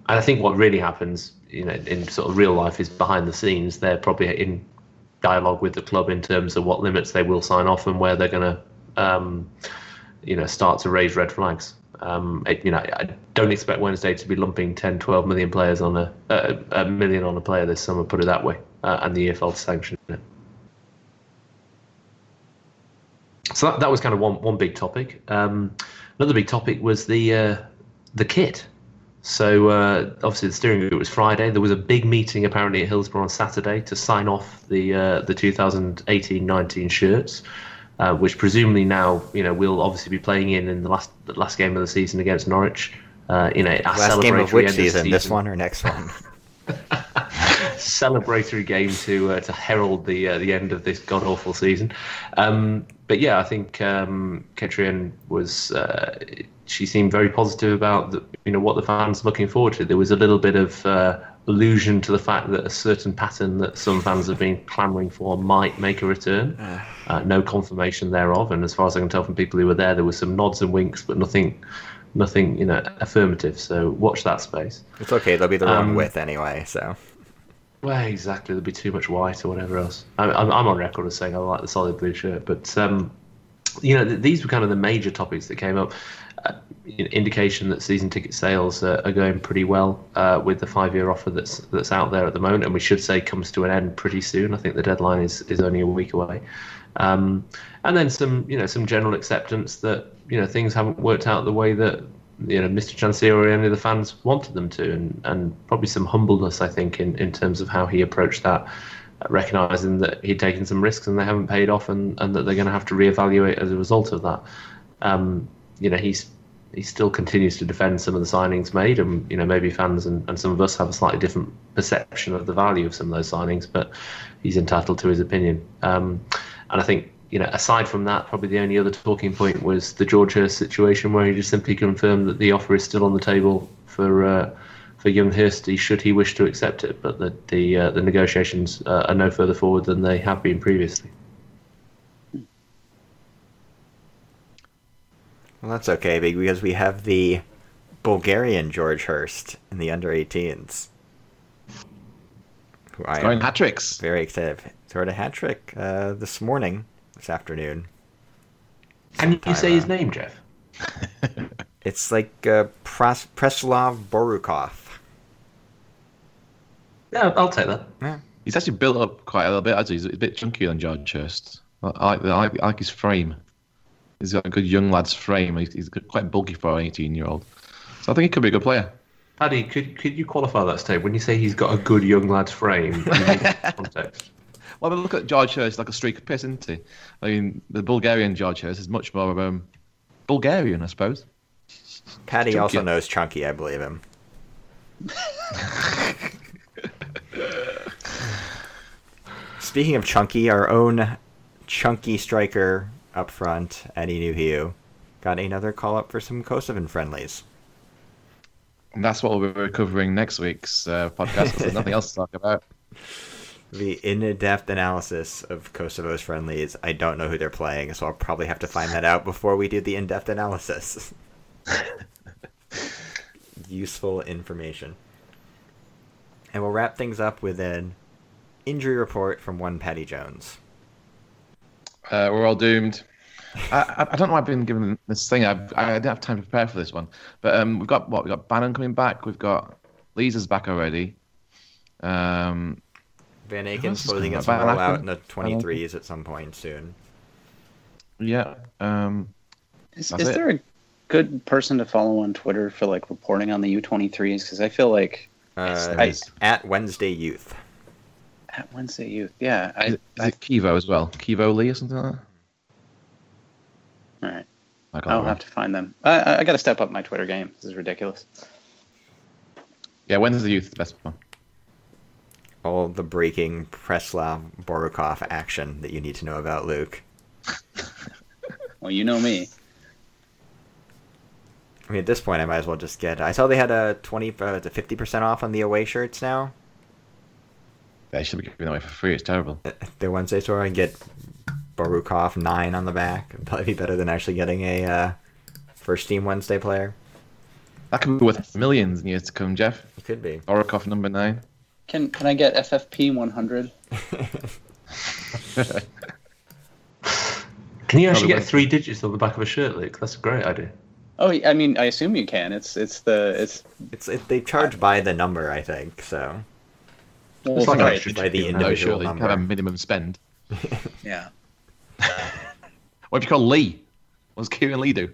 and I think what really happens, you know, in sort of real life is behind the scenes. They're probably in dialogue with the club in terms of what limits they will sign off and where they're going to, um, you know, start to raise red flags. Um, it, you know, I don't expect Wednesday to be lumping 10, 12 million players on a, a, a million on a player this summer. Put it that way, uh, and the EFL to sanction it. so that, that was kind of one one big topic. Um, another big topic was the uh, the kit. So uh, obviously the steering group was Friday. There was a big meeting apparently at Hillsborough on Saturday to sign off the uh, the 2018-19 shirts, uh, which presumably now you know we'll obviously be playing in in the last the last game of the season against Norwich. Uh, you know, a Last game of which end season? This one or next one? (laughs) celebratory game to uh, to herald the uh, the end of this god awful season. Um, but yeah, I think um, Katrien was uh, she seemed very positive about the, you know what the fans are looking forward to. There was a little bit of uh, allusion to the fact that a certain pattern that some fans have been clamouring for might make a return. Uh, no confirmation thereof, and as far as I can tell from people who were there, there were some nods and winks, but nothing. Nothing, you know, affirmative. So watch that space. it's okay. They'll be the wrong Um, width anyway. So Well, exactly. There'd be too much white or whatever else. I'm, I'm on record as saying I like the solid blue shirt, but um, you know, th- these were kind of the major topics that came up. Uh, indication that season ticket sales are going pretty well uh, with the five-year offer that's that's out there at the moment, and we should say comes to an end pretty soon. I think the deadline is, is only a week away. Um, and then some, you know, some general acceptance that you know things haven't worked out the way that you know Mr. Any of the fans wanted them to, and, and probably some humbleness, I think, in, in terms of how he approached that, uh, recognizing that he'd taken some risks and they haven't paid off, and, and that they're going to have to reevaluate as a result of that. Um, you know, he's he still continues to defend some of the signings made, and you know maybe fans and, and some of us have a slightly different perception of the value of some of those signings, but he's entitled to his opinion. Um, and I think you know, aside from that, probably the only other talking point was the George Hirst situation, where he just simply confirmed that the offer is still on the table for uh, for young Hirsty, should he wish to accept it, but that the uh, the negotiations uh, are no further forward than they have been previously. well, that's okay because we have the Bulgarian George Hirst in the under 18s. Who I Scoring am hat tricks. very excited. Scored a hat trick uh, this morning, this afternoon. Can you say his uh, name, Jeff? (laughs) It's like uh, Pras- Preslav Borukov. Yeah, I'll take that. Yeah. He's actually built up quite a little bit. Actually, he's a bit chunkier than George Hirst. I I like, I like, I like his frame. He's got a good young lad's frame. He's, he's quite bulky for an 18 year old. So I think he could be a good player. Paddy, could could you qualify that statement when you say he's got a good young lad's frame? (laughs) context. Well, but look at George Hirst, like a streak of piss, isn't he? I mean, the Bulgarian George Hirst is much more of um, Bulgarian, I suppose. Patty Chunky. also knows Chunky, I believe him. (laughs) Speaking of Chunky, our own Chunky striker up front, Eddie Nuhiu, got another call up for some Kosovan friendlies. And that's what we'll be covering next week's uh, podcast. There's nothing else to talk about. (laughs) The in-depth analysis of Kosovo's friendlies. I don't know who they're playing, so I'll probably have to find that out before we do the in-depth analysis. (laughs) Useful information. And we'll wrap things up with an injury report from one Patty Jones. Uh, we're all doomed. I, I, don't know why I've been given this thing. I, I didn't have time to prepare for this one. But um, we've got what? We've got Bannan coming back. We've got Lisa's back already. Um, Van else Aken's is supposedly gets up? roll Van out in the 23s at some point soon. yeah. Um, Is, is there a good person to follow on Twitter for like reporting on the U23s? Because I feel like Uh, I- at Wednesday Youth. at Wednesday Youth, yeah, I, is, it, is I it Kivo as well? Kivo Lee or something like that? all right, I I'll have to find them. I, I, I got to step up my Twitter game. This is ridiculous. Yeah, when's the youth the best one? All the breaking Preslav Borukov action that you need to know about Luke. (laughs) Well, you know me. I mean, at this point, I might as well just get. I saw they had a 20 uh, to 50% off on the away shirts now. They should be giving away for free. It's terrible. At The Wednesday store, I can get Borukov 9 on the back. It'd probably be better than actually getting a uh, first team Wednesday player. That could be worth millions in years to come, Jeff. It could be. Borukov number nine. Can can I get FFP 100? (laughs) Can you actually get three digits on the back of a shirt, Luke? That's a great idea. Oh, I mean, I assume you can. It's it's the it's It's it, They charge by the number, I think, so. well, It's like right, extra by the chip, No, surely. number. Have a minimum spend. (laughs) yeah. What if you call Lee? What does Kieran Lee do?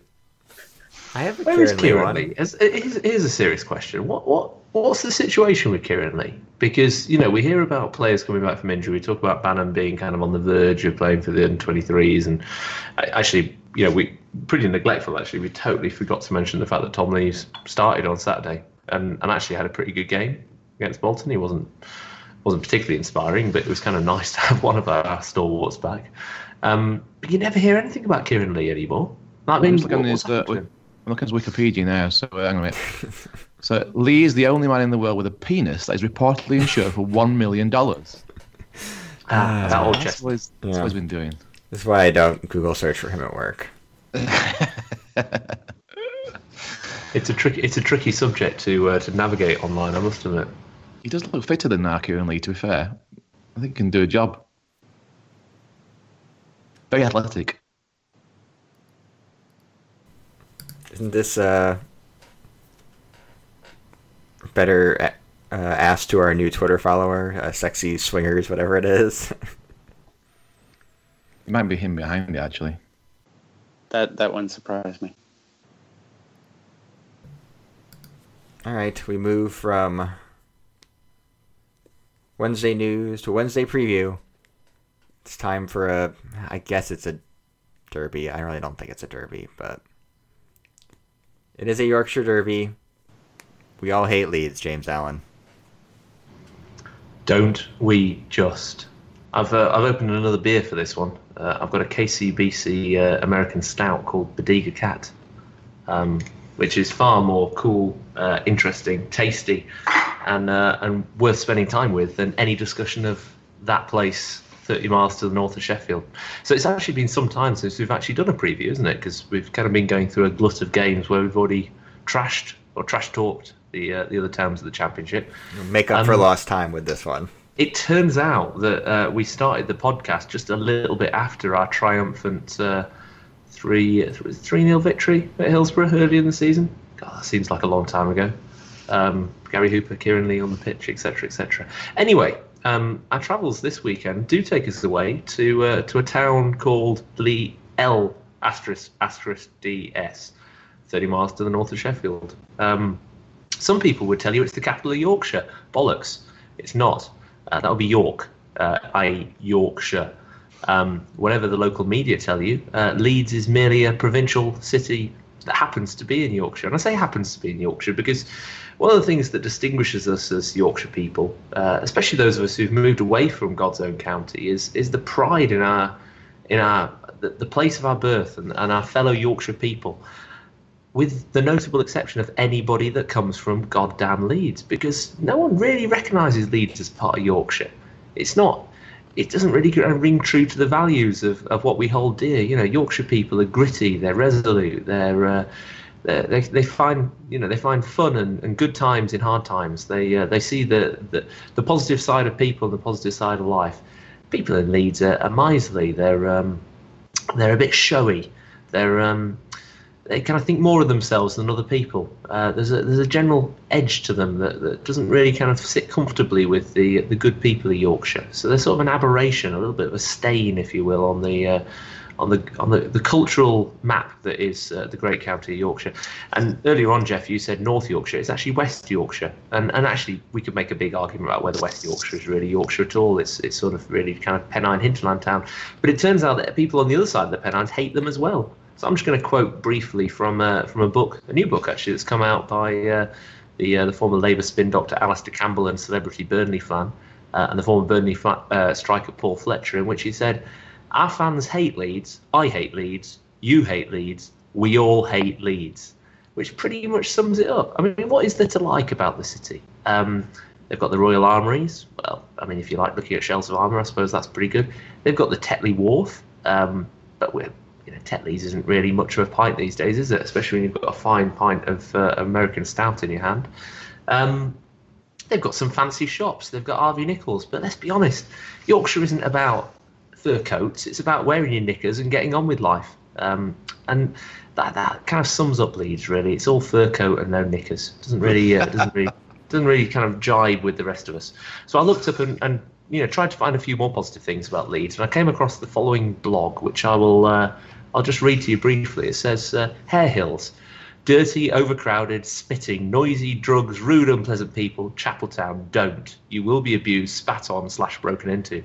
I have a Where is Kieran Lee Kieran one. Lee? Here's, here's, here's a serious question. What what what's the situation with Kieran Lee? Because you know we hear about players coming back from injury. We talk about Bannan being kind of on the verge of playing for the under 23s, and actually, you know, we pretty neglectful. Actually, we totally forgot to mention the fact that Tom Lees started on Saturday and, and actually had a pretty good game against Bolton. He wasn't wasn't particularly inspiring, but it was kind of (laughs) nice to have one of our stalwarts back. Um, but you never hear anything about Kieran Lee anymore. I mean, I'm looking what- at what's his, uh, happened to Wik- him? I'm looking at Wikipedia now. So uh, hang on a minute. (laughs) so Lee is the only man in the world with a penis that is reportedly insured for one million dollars. (laughs) Ah, that old That's what, he's, that's Yeah. what he's been doing. That's why I don't Google search for him at work. (laughs) It's a tricky, it's a tricky subject to uh, to navigate online. I must admit. He does look fitter than uh, Kieran Lee. To be fair, I think he can do a job. Very athletic. Isn't this uh better uh, asked to our new Twitter follower, uh, sexy swingers, whatever it is? (laughs) It might be him behind me, actually. That that wouldn't surprise me. All right, we move from Wednesday news to Wednesday preview. It's time for a, I guess it's a derby. I really don't think it's a derby, but it is a Yorkshire derby. We all hate Leeds, James Allen. Don't we just? I've uh, I've opened another beer for this one. Uh, I've got a KCBC uh, American Stout called Bodega Cat, um, which is far more cool, uh, interesting, tasty, and uh, and worth spending time with than any discussion of that place 30 miles to the north of Sheffield. So it's actually been some time since we've actually done a preview, isn't it? Because we've kind of been going through a glut of games where we've already trashed or trash talked the uh, the other towns of the championship. Make up for Um, lost time with this one. It turns out that uh, we started the podcast just a little bit after our triumphant uh, three three nil victory at Hillsborough early in the season. God, that seems like a long time ago. Um, Gary Hooper, Kieran Lee on the pitch, etc., etc. Anyway, um, our travels this weekend do take us away to uh, to a town called Lee L asterisk asterisk DS, thirty miles to the north of Sheffield. Um, some people would tell you it's the capital of Yorkshire. Bollocks. It's not. Uh, that would be York, uh, i.e., Yorkshire. Um, whatever the local media tell you, uh, Leeds is merely a provincial city that happens to be in Yorkshire. And I say happens to be in Yorkshire because one of the things that distinguishes us as Yorkshire people, uh, especially those of us who've moved away from God's own county, is is the pride in our in our the, the place of our birth and, and our fellow Yorkshire people with the notable exception of anybody that comes from goddamn Leeds, because no one really recognises Leeds as part of Yorkshire. It's not. It doesn't really ring true to the values of, of what we hold dear. You know, Yorkshire people are gritty, they're resolute, they're, uh, they they find you know they find fun and, and good times in hard times. They uh, they see the, the the positive side of people, the positive side of life. People in Leeds are, are miserly. They're um, they're a bit showy. They're um, they kind of think more of themselves than other people. Uh, there's a there's a general edge to them that, that doesn't really kind of sit comfortably with the the good people of Yorkshire. So they're sort of an aberration, a little bit of a stain, if you will, on the uh, on the on the, the cultural map that is uh, the great county of Yorkshire. And earlier on, Jeff, you said North Yorkshire. It's actually West Yorkshire, and and actually we could make a big argument about whether West Yorkshire is really Yorkshire at all. It's it's sort of really kind of Pennine hinterland town. But it turns out that people on the other side of the Pennines hate them as well. So I'm just going to quote briefly from uh, from a book, a new book actually, that's come out by uh, the uh, the former Labour spin doctor Alastair Campbell and celebrity Burnley fan, uh, and the former Burnley uh, striker Paul Fletcher, in which he said, "Our fans hate Leeds. I hate Leeds. You hate Leeds. We all hate Leeds." Which pretty much sums it up. I mean, what is there to like about the city? Um, they've got the Royal Armouries. Well, I mean, if you like looking at shells of armour, I suppose that's pretty good. They've got the Tetley Wharf, um, but we're you know, Tetley's isn't really much of a pint these days, is it? Especially when you've got a fine pint of uh, American stout in your hand. Um, they've got some fancy shops. They've got Harvey Nichols, but let's be honest, Yorkshire isn't about fur coats. It's about wearing your knickers and getting on with life. Um, and that that kind of sums up Leeds. Really, it's all fur coat and no knickers. Doesn't really uh, doesn't really doesn't really kind of jibe with the rest of us. So I looked up and, and you know tried to find a few more positive things about Leeds, and I came across the following blog, which I will uh, I'll just read to you briefly. It says uh, Hills. Dirty, overcrowded, spitting, noisy, drugs, rude, unpleasant people. Chapeltown, don't. You will be abused, spat on, slash broken into.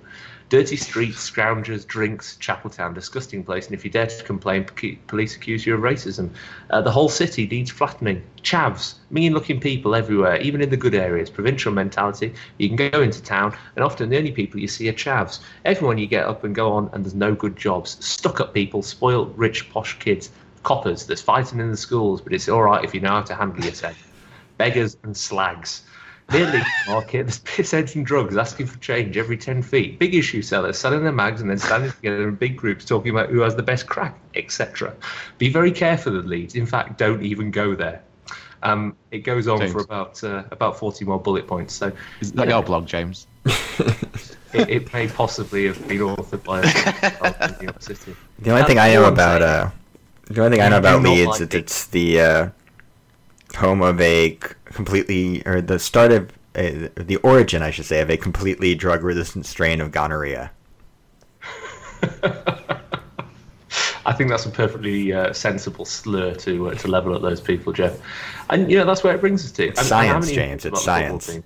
Dirty streets, scroungers, drinks, Chapeltown, disgusting place. And if you dare to complain, police accuse you of racism. Uh, the whole city needs flattening. Chavs, mean-looking people everywhere, even in the good areas. Provincial mentality. You can go into town, and often the only people you see are chavs. Everyone you get up and go on, and there's no good jobs. Stuck-up people, spoiled, rich, posh kids. Coppers, there's fighting in the schools, but it's all right if you know how to handle yourself. Beggars and slags. Near Leeds Market, there's pissheads and drugs asking for change every 10 feet. Big issue sellers selling their mags and then standing together in big groups talking about who has the best crack, etc. Be very careful of Leeds. In fact, don't even go there. Um, it goes on James. for about uh, about 40 more bullet points. So Is that Yeah. your blog, James? (laughs) it, it may possibly have been authored by a (laughs) New York City. The only thing I all know about uh, the only thing I know about do Leeds like is it. it's the uh, home of a completely or the start of uh, the origin, I should say, of a completely drug-resistant strain of gonorrhea. (laughs) I think that's a perfectly uh, sensible slur to uh, to level at those people, Jeff. And you know that's where it brings us to. It's and how science, James, it's science.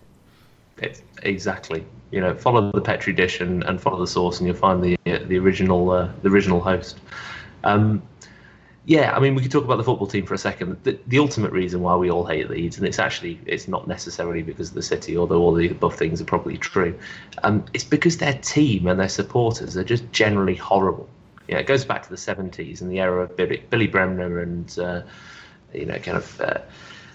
It's exactly. You know, follow the petri dish and, and follow the source, and you'll find the uh, the original uh, the original host. Um, yeah, I mean, we could talk about the football team for a second. The, the ultimate reason why we all hate Leeds, and it's actually it's not necessarily because of the city, although all the above things are probably true. Um, it's because their team and their supporters are just generally horrible. Yeah, it goes back to the '70s and the era of Billy, Billy Bremner and uh, you know, kind of uh,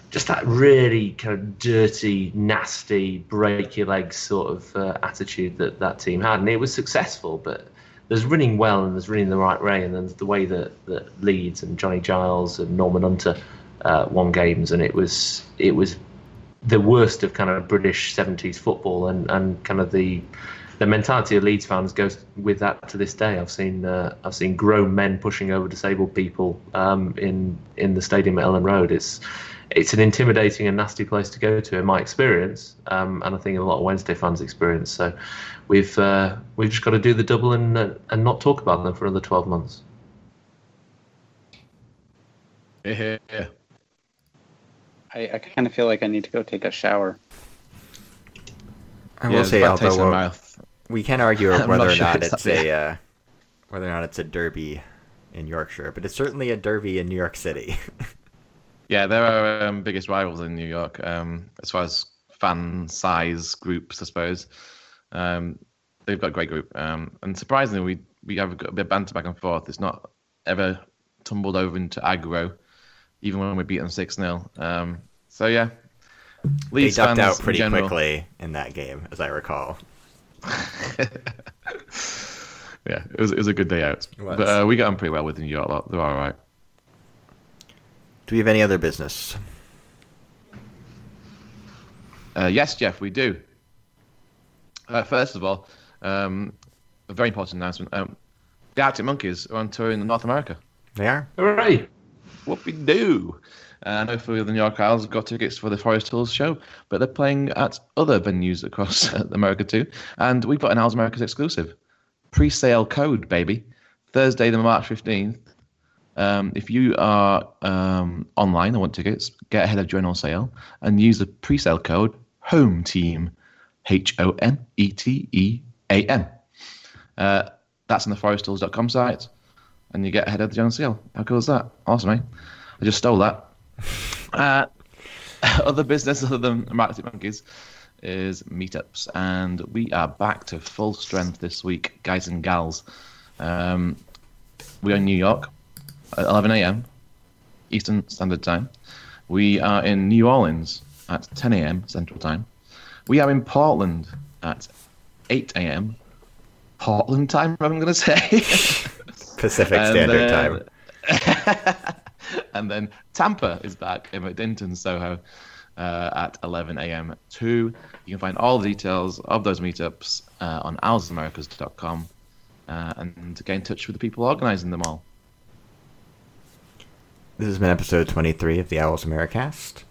just that really kind of dirty, nasty, break your legs sort of uh, attitude that that team had, and it was successful. But there's running well and there's running the right way, and then the way that, that Leeds and Johnny Giles and Norman Hunter uh, won games, and it was it was the worst of kind of British 70s football, and, and kind of the the mentality of Leeds fans goes with that to this day. I've seen uh, I've seen grown men pushing over disabled people um, in in the stadium at Elland Road. It's it's an intimidating and nasty place to go to in my experience, um, and I think a lot of Wednesday fans' experience. So we've uh, we've just got to do the double and uh, and not talk about them for another 12 months. Yeah, yeah. I, I kind of feel like I need to go take a shower. I will it's say, bad taste in although the we can argue (laughs) whether not or sure not it's it's a uh, whether or not it's a derby in Yorkshire, but it's certainly a derby in New York City. (laughs) Yeah, they're our um, biggest rivals in New York um, as far as fan size groups, I suppose. Um, they've got a great group, um, and surprisingly, we we have a bit of banter back and forth. It's not ever tumbled over into aggro, even when we beat them six 0 um, So yeah, they Leeds ducked out pretty general- quickly in that game, as I recall. (laughs) (laughs) Yeah, it was it was a good day out, but uh, we got on pretty well with the New York lot. They're all right. Do we have any other business? Uh, yes, Jeff, we do. Uh, first of all, um, a very important announcement. Um, the Arctic Monkeys are on tour in North America. They are. Hooray! What we do? Uh, I know for the New York Owls have got tickets for the Forest Hills show, but they're playing at other venues across (laughs) America too. And we've got an Owls America's exclusive pre-sale code, baby. Thursday, the March 15th. Um, if you are um, online and want tickets, get ahead of general sale and use the pre-sale code Home Team, H O N E T E A M. Uh, that's on the foresthills.com site, and you get ahead of the general sale. How cool is that? Awesome, eh? I just stole that. (laughs) Uh, (laughs) other business other than Arctic Monkeys is meetups, and we are back to full strength this week, guys and gals. Um, we are in New York at 11 a.m. Eastern Standard Time. We are in New Orleans at 10 a.m. Central Time. We are in Portland at 8 a.m. Portland time, I'm going to say. (laughs) Pacific And Standard then- Time. (laughs) and then Tampa is back in MacDinton, Soho, uh, at 11 a.m. too. You can find all the details of those meetups uh, on owlsamericas.com uh, and get in touch with the people organising them all. This has been episode 23 of the Owls Americast.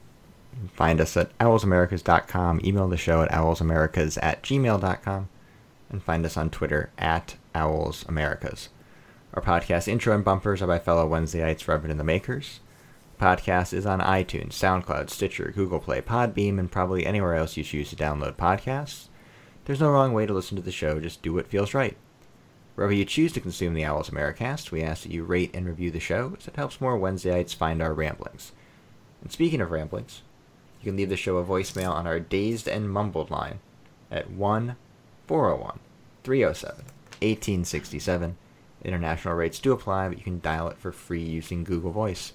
Find us at owlsamericas.com. Email the show at owlsamericas at gmail.com. And find us on Twitter at owlsamericas. Our podcast intro and bumpers are by fellow Wednesdayites Reverend and the Makers. The podcast is on iTunes, SoundCloud, Stitcher, Google Play, Podbean, and probably anywhere else you choose to download podcasts. There's no wrong way to listen to the show, just do what feels right. Wherever you choose to consume the Owls Americast, we ask that you rate and review the show, as it helps more Wednesdayites find our ramblings. And speaking of ramblings, you can leave the show a voicemail on our Dazed and Mumbled line at 1 401 307 1867. International rates do apply, but you can dial it for free using Google Voice.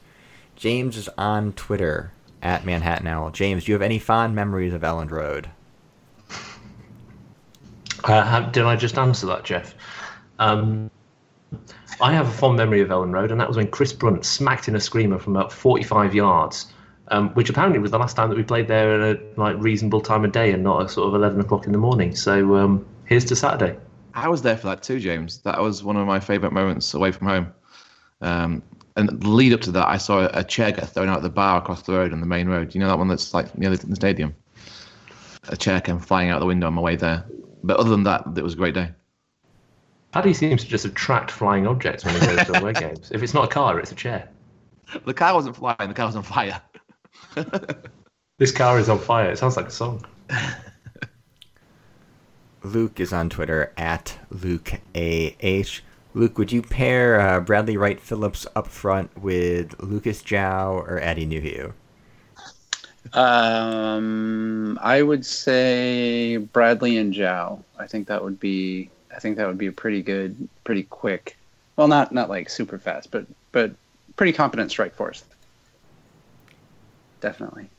James is on Twitter at Manhattan Owl. James, do you have any fond memories of Elland Road? Uh, have, did I just answer that, Jeff? Um, I have a fond memory of Elland Road, and that was when Chris Brunt smacked in a screamer from about 45 yards, um, which apparently was the last time that we played there at a like reasonable time of day and not a sort of 11 o'clock in the morning. So um, here's to Saturday. I was there for that too, James. That was one of my favourite moments away from home. Um, and lead up to that, I saw a chair get thrown out of the bar across the road on the main road. You know that one that's like near the, stadium. A chair came flying out the window on my way there. But other than that, it was a great day. Paddy seems to just attract flying objects when he goes to away (laughs) games. If it's not a car, it's a chair. The car wasn't flying. The car was on fire. (laughs) This car is on fire. It sounds like a song. Luke is on Twitter at Luke AH. Luke, would you pair uh, Bradley Wright Phillips up front with Lucas Joao or Eddie Nuhiu? Um, I would say Bradley and Joao. I think that would be. I think that would be a pretty good, pretty quick. Well, not not like super fast, but but pretty competent strike force. Definitely.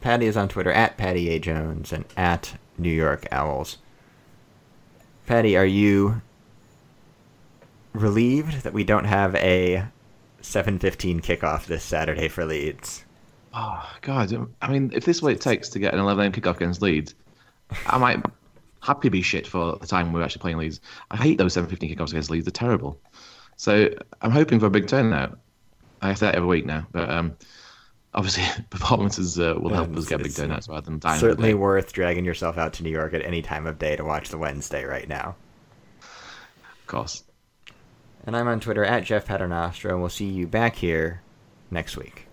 Patty is on Twitter at Patty A. Jones and at New York Owls. Patty, are you relieved that we don't have a 7:15 kickoff this Saturday for Leeds? Oh God! I mean, if this is what it takes to get an 11 a.m. kickoff against Leeds, I might happy be shit for the time we're actually playing Leeds. I hate those 7:15 kickoffs against Leeds; they're terrible. So I'm hoping for a big turnout. I say that every week now, but um, obviously (laughs) performances uh, will help us get big It's turnouts rather than dying. Certainly worth dragging yourself out to New York at any time of day to watch the Wednesday right now. of course. And I'm on Twitter at Jeff Paternostra, and we'll see you back here next week.